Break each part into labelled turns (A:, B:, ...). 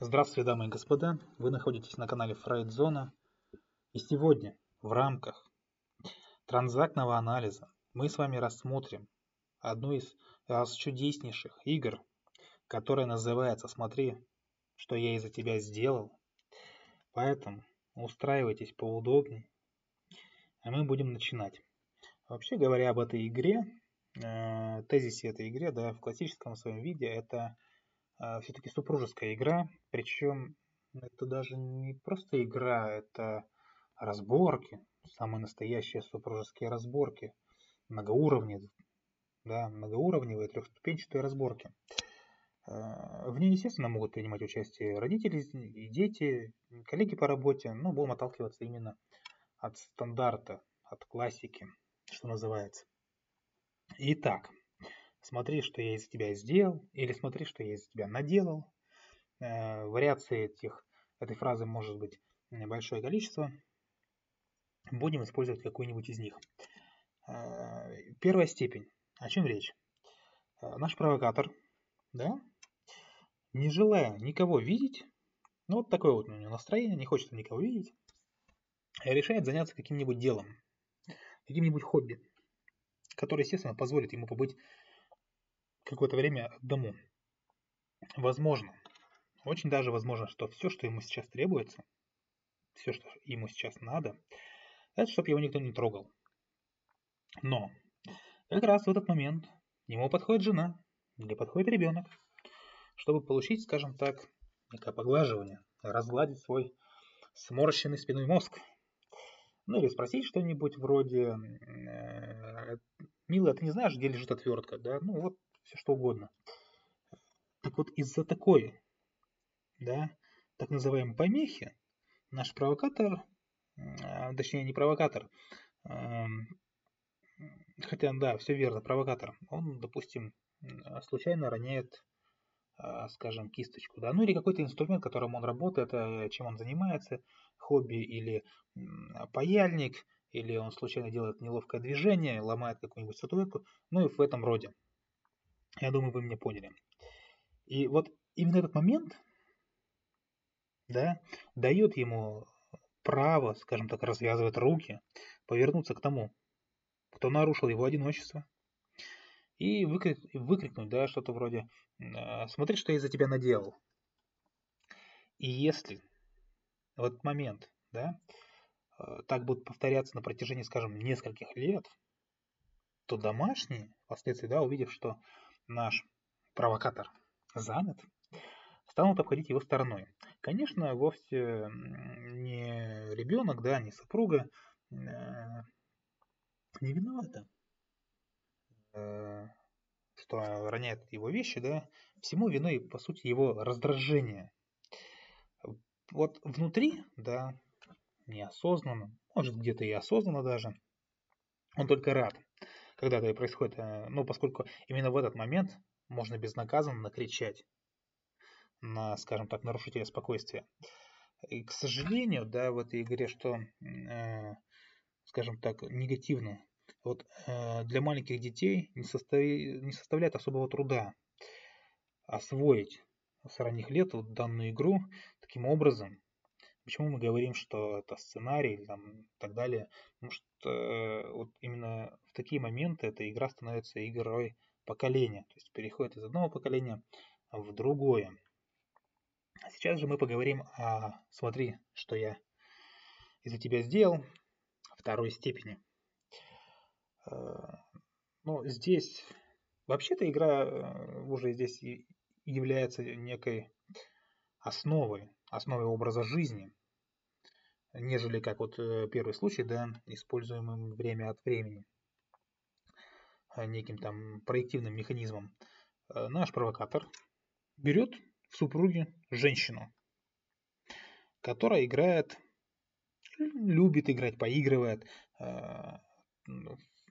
A: Здравствуйте, дамы и господа! Вы находитесь на канале Фрейдзона. И сегодня в рамках транзактного анализа мы с вами рассмотрим одну из, из чудеснейших игр, которая называется «Смотри, что я из-за тебя сделал». Поэтому устраивайтесь поудобнее, а мы будем начинать. Вообще говоря об этой игре, э, тезисе этой игры, да, в классическом своем виде, это а, все-таки супружеская игра, причем это даже не просто игра, это разборки, самые настоящие супружеские разборки, многоуровневые, да, многоуровневые трехступенчатые разборки. А, в ней, естественно, могут принимать участие родители и дети, коллеги по работе, но будем отталкиваться именно от стандарта, от классики, что называется. Итак, смотри, что я из тебя сделал, или смотри, что я из тебя наделал. Э, вариаций этих, этой фразы может быть большое количество. Будем использовать какую-нибудь из них. Э, первая степень. О чем речь? Э, наш провокатор, да, не желая никого видеть, ну вот такое вот у него настроение, не хочет никого видеть, решает заняться каким-нибудь делом, каким-нибудь хобби, которое, естественно, позволит ему побыть какое-то время одному. Возможно, очень даже возможно, что все, что ему сейчас требуется, все, что ему сейчас надо, это чтобы его никто не трогал. Но как раз в этот момент ему подходит жена или подходит ребенок, чтобы получить, скажем так, некое поглаживание, разгладить свой сморщенный спиной мозг. Ну или спросить что-нибудь вроде э, «Милая, ты не знаешь, где лежит отвертка?» да? Ну вот все что угодно. Так вот, из-за такой, да, так называемой помехи, наш провокатор, а, точнее не провокатор, а, хотя, да, все верно, провокатор, он, допустим, случайно роняет, а, скажем, кисточку, да, ну или какой-то инструмент, которым он работает, чем он занимается, хобби или паяльник, или он случайно делает неловкое движение, ломает какую-нибудь статуэтку, ну и в этом роде. Я думаю, вы меня поняли. И вот именно этот момент, да, дает ему право, скажем так, развязывать руки, повернуться к тому, кто нарушил его одиночество, и выкрик, выкрикнуть, да, что-то вроде «А, «Смотри, что я за тебя наделал». И если в этот момент, да, э, так будет повторяться на протяжении, скажем, нескольких лет, то домашние, впоследствии, да, увидев, что наш провокатор занят, станут обходить его стороной. Конечно, вовсе не ребенок, да, не супруга э, не виновата, э, что роняет его вещи, да, всему виной, по сути, его раздражение. Вот внутри, да, неосознанно, может где-то и осознанно даже, он только рад, когда это происходит, э, ну, поскольку именно в этот момент можно безнаказанно накричать на, скажем так, нарушителя спокойствия. И, к сожалению, да, в этой игре, что, э, скажем так, негативно, вот э, для маленьких детей не, состави, не составляет особого труда освоить с ранних лет вот данную игру таким образом, Почему мы говорим, что это сценарий там, и так далее? Потому что вот именно в такие моменты эта игра становится игрой поколения, то есть переходит из одного поколения в другое. А сейчас же мы поговорим о «Смотри, что я из-за тебя сделал» второй степени. Э, ну, здесь вообще-то игра э, уже здесь является некой основой, основой образа жизни нежели как вот э, первый случай, да, используемым время от времени а, неким там проективным механизмом. Э, наш провокатор берет в супруге женщину, которая играет, любит играть, поигрывает э,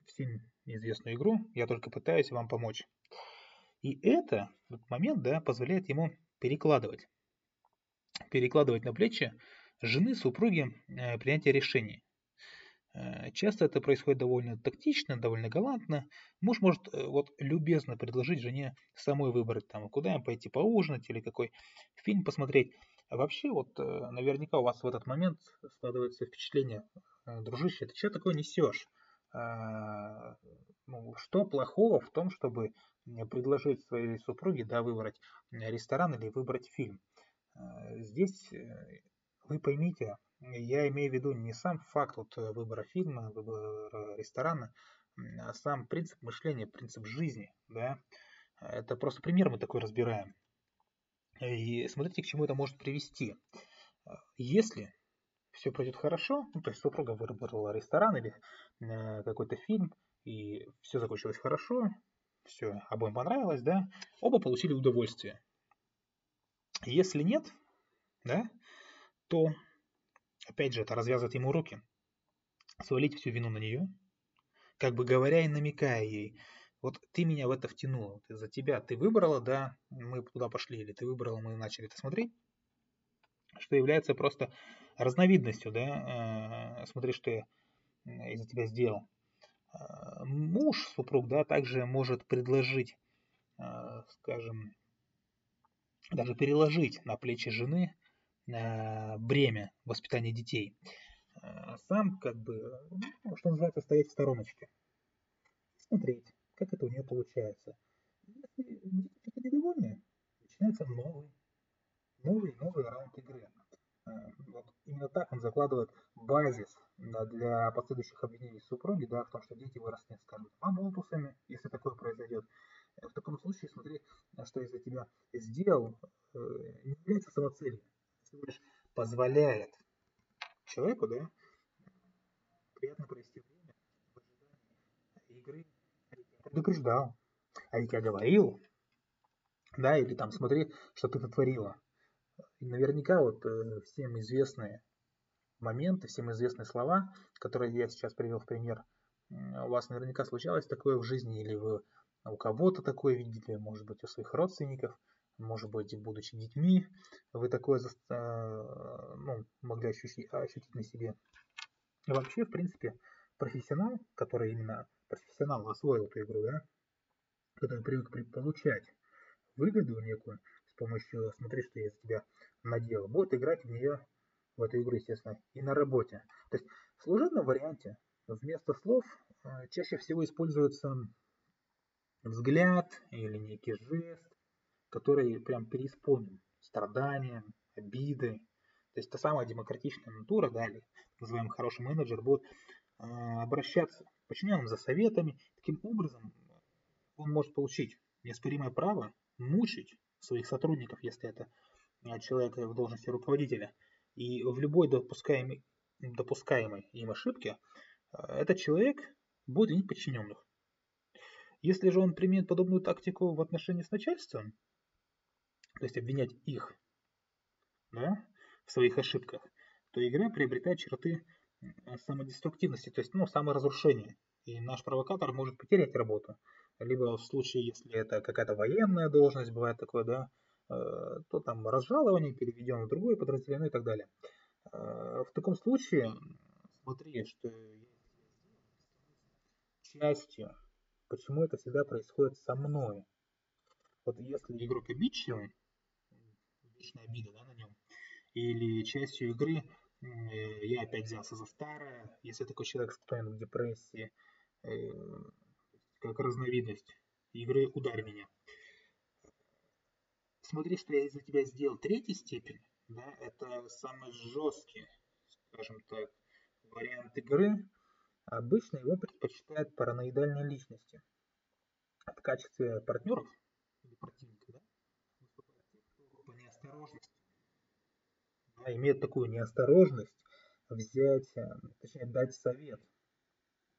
A: всем известную игру, я только пытаюсь вам помочь. И это, этот момент, да, позволяет ему перекладывать. Перекладывать на плечи жены, супруги э, принятия решений. Э, часто это происходит довольно тактично, довольно галантно. Муж может э, вот любезно предложить жене самой выбрать, там, куда им пойти поужинать или какой фильм посмотреть. А вообще, вот наверняка у вас в этот момент складывается впечатление, дружище, ты что такое несешь? А, ну, что плохого в том, чтобы предложить своей супруге да, выбрать ресторан или выбрать фильм? Здесь вы поймите, я имею в виду не сам факт вот э, выбора фильма, выбора ресторана, а сам принцип мышления, принцип жизни, да. Это просто пример мы такой разбираем. И смотрите, к чему это может привести. Если все пройдет хорошо, ну, то есть супруга выбрала ресторан или э, какой-то фильм, и все закончилось хорошо, все обоим понравилось, да, оба получили удовольствие. Если нет, да, то Опять же, это развязывает ему руки. Свалить всю вину на нее, как бы говоря и намекая ей, вот ты меня в это втянула, вот из-за тебя ты выбрала, да, мы туда пошли, или ты выбрала, мы начали это смотреть, что является просто разновидностью, да, э, смотри, что я из-за тебя сделал. Э, муж, супруг, да, также может предложить, э, скажем, даже переложить на плечи жены Э, бремя воспитания детей. Э, сам, как бы, ну, что называется, стоять в стороночке. Смотреть, как это у нее получается. Если дети недовольны, начинается новый, новый, новый раунд игры. Э, вот именно так он закладывает базис для последующих обвинений супруги, да, в том, что дети вырастут, скажем, оболтусами, если такое произойдет. В таком случае смотри, что из-за тебя сделал, не является самоцелью позволяет человеку, да, приятно провести время в ожидании игры. Я предупреждал, а ведь я говорил, да, или там смотри, что ты натворила. И наверняка вот э, всем известные моменты, всем известные слова, которые я сейчас привел в пример, у вас наверняка случалось такое в жизни, или вы у кого-то такое видели, может быть, у своих родственников – может быть, будучи детьми, вы такое э, ну, могли ощутить, ощутить на себе. И вообще, в принципе, профессионал, который именно профессионал освоил эту игру, да, который привык получать выгоду некую с помощью «смотри, что я из тебя надел», будет играть в нее, в эту игру, естественно, и на работе. То есть в служебном варианте вместо слов э, чаще всего используется взгляд или некий жест, который прям переисполнен страданием, обидой. То есть та самая демократичная натура, да, или называемый хороший менеджер, будет э, обращаться к подчиненным за советами. Таким образом, он может получить неоспоримое право мучить своих сотрудников, если это а, человек в должности руководителя. И в любой допускаемой, допускаемой им ошибке а, этот человек будет винить подчиненных. Если же он применит подобную тактику в отношении с начальством, то есть обвинять их да, в своих ошибках, то игра приобретает черты самодеструктивности, то есть ну, саморазрушения. И наш провокатор может потерять работу. Либо в случае, если это какая-то военная должность, бывает такое, да, э, то там разжалование переведем в другое подразделение и так далее. Э, в таком случае, смотри, что частью, почему это всегда происходит со мной. Вот если игрок обидчивый, личная обида да, на нем. Или частью игры э, я опять взялся за старое, если такой человек склонен к депрессии, э, как разновидность игры «Ударь меня». Смотри, что я из-за тебя сделал третьей степени, да, это самый жесткий, скажем так, вариант игры. Обычно его предпочитают параноидальные личности. В качестве партнеров или противников неосторожность, да, имеет такую неосторожность взять, э, точнее дать совет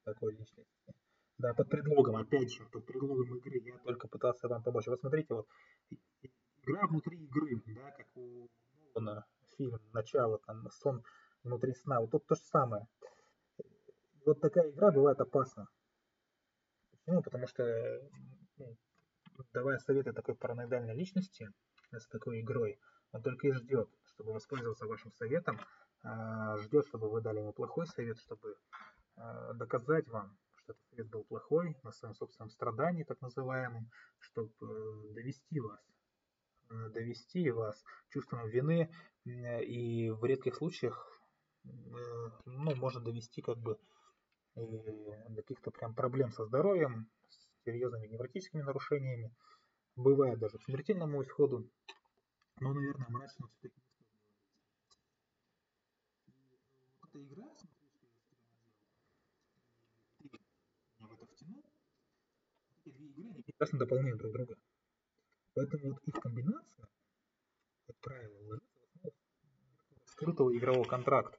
A: такой личности. Да, под предлогом, опять же, под предлогом игры я только пытался вам помочь. Вот смотрите, вот игра внутри игры, да, как у Нолана фильм «Начало», там «Сон внутри сна», вот тут то же самое. Вот такая игра бывает опасна. Почему? Потому что, ну, давая советы такой параноидальной личности, с такой игрой. Он только и ждет, чтобы воспользоваться вашим советом, а, ждет, чтобы вы дали ему плохой совет, чтобы э, доказать вам, что этот совет был плохой, на своем собственном страдании, так называемом, чтобы э, довести вас, э, довести вас чувством вины и в редких случаях ну, можно довести как бы до каких-то прям проблем со здоровьем, с серьезными невротическими нарушениями, бывает даже к смертельному исходу, но, наверное, мрачно все-таки вот эта игра, смотри, что я тобой ты меня в это втянул, эти две игры, они прекрасно дополняют друг друга. Поэтому вот их комбинация, как правило, ложится в основу скрытого игрового контракта.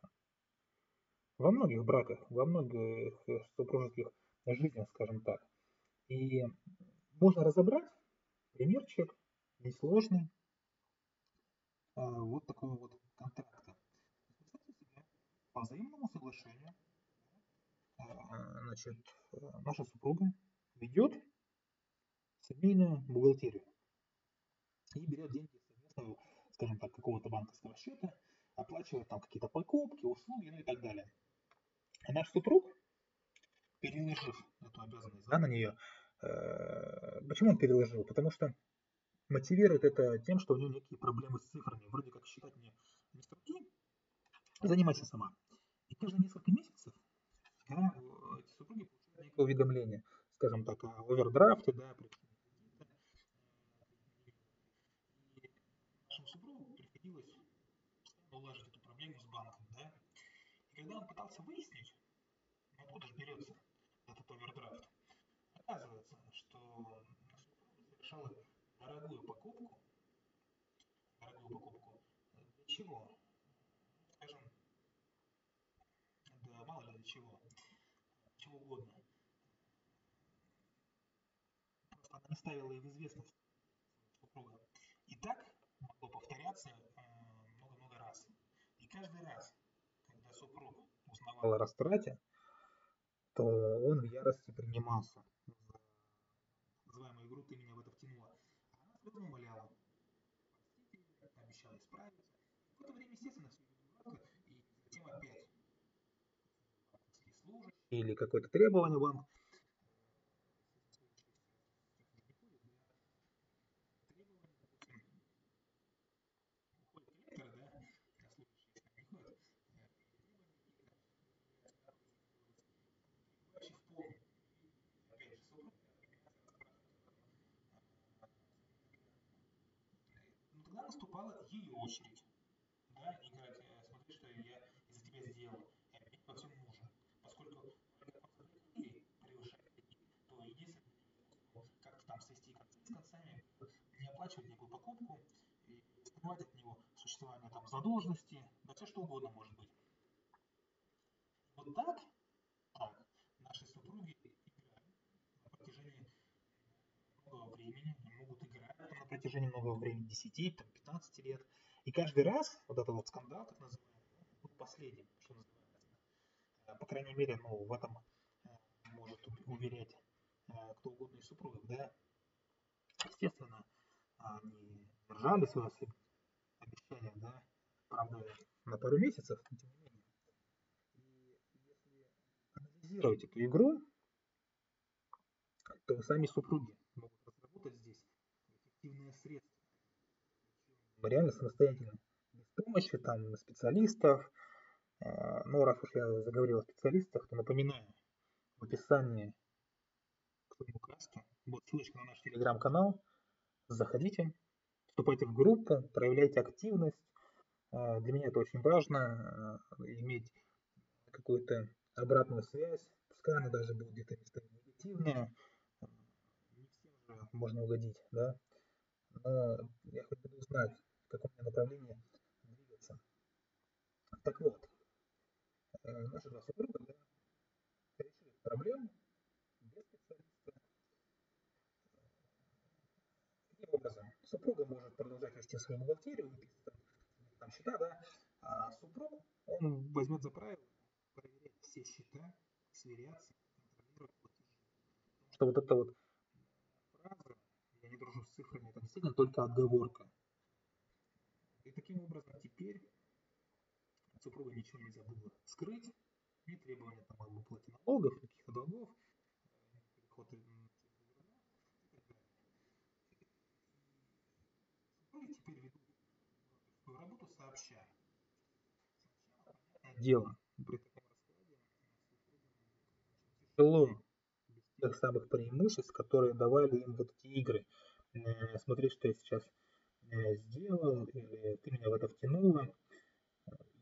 A: Во многих браках, во многих супружеских жизнях, скажем так. И можно разобрать примерчик, несложный, а, вот такого вот контракта. По взаимному соглашению, а, значит, наша супруга ведет семейную бухгалтерию и берет деньги совместного, скажем так, какого-то банковского счета, оплачивает там какие-то покупки, услуги, ну и так далее. А наш супруг, переложив эту обязанность да, на нее, почему он переложил? Потому что мотивирует это тем, что у него некие проблемы с цифрами. Вроде как считать мне не строки, занимайся сама. И каждые несколько месяцев да, эти супруги получают некое уведомление, скажем так, о овердрафте, да, при нашему супругу приходилось улаживать эту проблему с банком, да. И когда он пытался выяснить, откуда же берется этот овердрафт, оказывается, что совершала дорогую покупку, дорогую покупку, для чего? Скажем, да мало ли для чего, чего угодно. Просто она не ставила в известность супруга. И так могло повторяться э, много-много раз. И каждый раз, когда супруг узнавал о растрате, то он в ярости принимался называемую игру «Ты меня в это втянула» потом умоляла. Обещала исправиться. В это время, естественно, все идет гладко, и затем опять или какое-то требование банк наступала ее очередь. Да, и говорить, э, смотри, что я из-за тебя сделал, и обвинить во всем мужа. Поскольку или превышает то единственное, как там свести концы с концами, не оплачивать никакую покупку, и скрывать от него существование там задолженности, да все что угодно может быть. Вот так, так, наши супруги играют на протяжении многого времени, могут играть на протяжении многого времени, 10, там, 15 лет. И каждый раз вот этот вот скандал, так называемый, будет последним, что называется. Э, по крайней мере, ну, в этом э, может уверять э, кто угодно из супругов, да. Естественно, они держали свое обещание, да, правда, на пару месяцев, но тем не менее. И если анализировать эту игру, то сами супруги могут разработать здесь эффективные средства реально самостоятельно, без помощи там специалистов. А, ну, раз уж я заговорил о специалистах, то напоминаю, в описании к своему касту будет ссылочка на наш телеграм-канал. Заходите, вступайте в группу, проявляйте активность. А, для меня это очень важно, а, иметь какую-то обратную связь, пускай она даже будет где-то негативная, не всем же можно угодить, да, но я хоть буду знать, в каком направлении двигаться. Так вот, э, наши два супруга да, решили проблему без специалиста. Каким образом? Супруга может продолжать вести свою бухгалтерию, там счета, да, а супруг, он возьмет за правило проверять все счета, сверяться, контролировать платежи. Что вот эта вот фраза «я не дружу с цифрами» это действительно только отговорка. И таким образом теперь супруга ничего не забыла скрыть, нет требования там, об уплате налогов, каких-то долгов, переход теперь ведут работу сообща. Дело тяжело без тех самых преимуществ, которые давали им вот эти игры. Э, смотри, что я сейчас э, сделал, или ты меня в это втянула.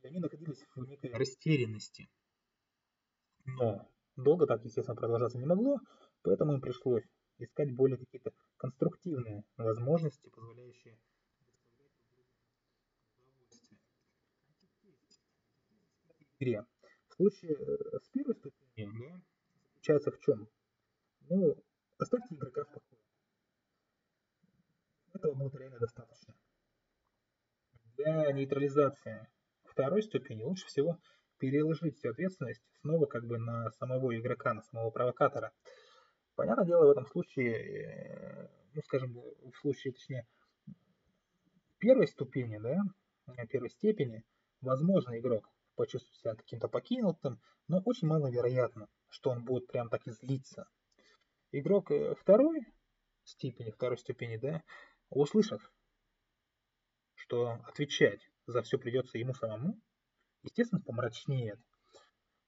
A: И они находились в некой растерянности. Но долго так, естественно, продолжаться не могло, поэтому им пришлось искать более какие-то конструктивные возможности, позволяющие игре. В случае э, с первой ступенью да, заключается в чем? Ну, оставьте игрока в покое. Этого будет реально достаточно. Для нейтрализации второй ступени лучше всего переложить всю ответственность снова как бы на самого игрока, на самого провокатора. Понятное дело, в этом случае, э, ну скажем, в случае, точнее, первой ступени, да, первой степени, возможно, игрок почувствовать себя каким-то покинутым, но очень маловероятно, что он будет прям так и злиться. Игрок э, второй степени, второй степени, да, услышав, что отвечать за все придется ему самому, естественно, помрачнеет.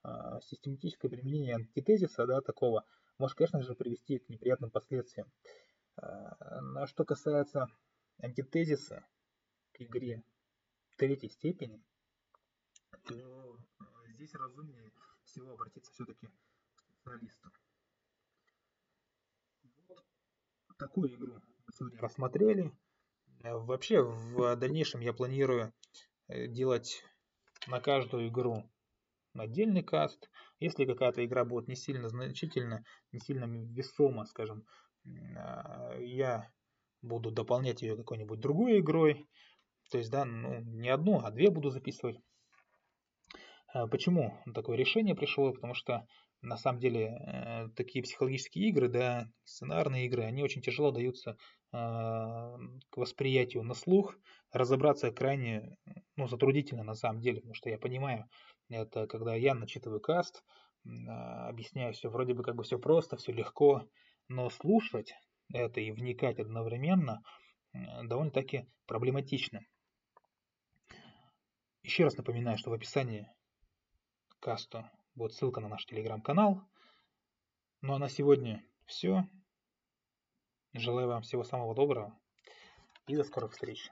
A: А, систематическое применение антитезиса, да, такого, может, конечно же, привести к неприятным последствиям. А, но что касается антитезиса к игре третьей степени, то э, здесь разумнее всего обратиться все-таки к специалисту. Вот такую игру мы сегодня рассмотрели. Э, вообще, в дальнейшем я планирую э, делать на каждую игру отдельный каст. Если какая-то игра будет не сильно значительно, не сильно весома, скажем, я буду дополнять ее какой-нибудь другой игрой. То есть, да, ну, не одну, а две буду записывать. А почему такое решение пришло? Потому что на самом деле э, такие психологические игры, да, сценарные игры, они очень тяжело даются а, к восприятию на слух. Разобраться крайне ну, затруднительно на самом деле, потому что я понимаю, это когда я начитываю каст, а, объясняю все, вроде бы как бы все просто, все легко, но слушать это и вникать одновременно довольно-таки проблематично. Еще раз напоминаю, что в описании касту будет ссылка на наш телеграм-канал. Ну а на сегодня все. Желаю вам всего самого доброго и до скорых встреч.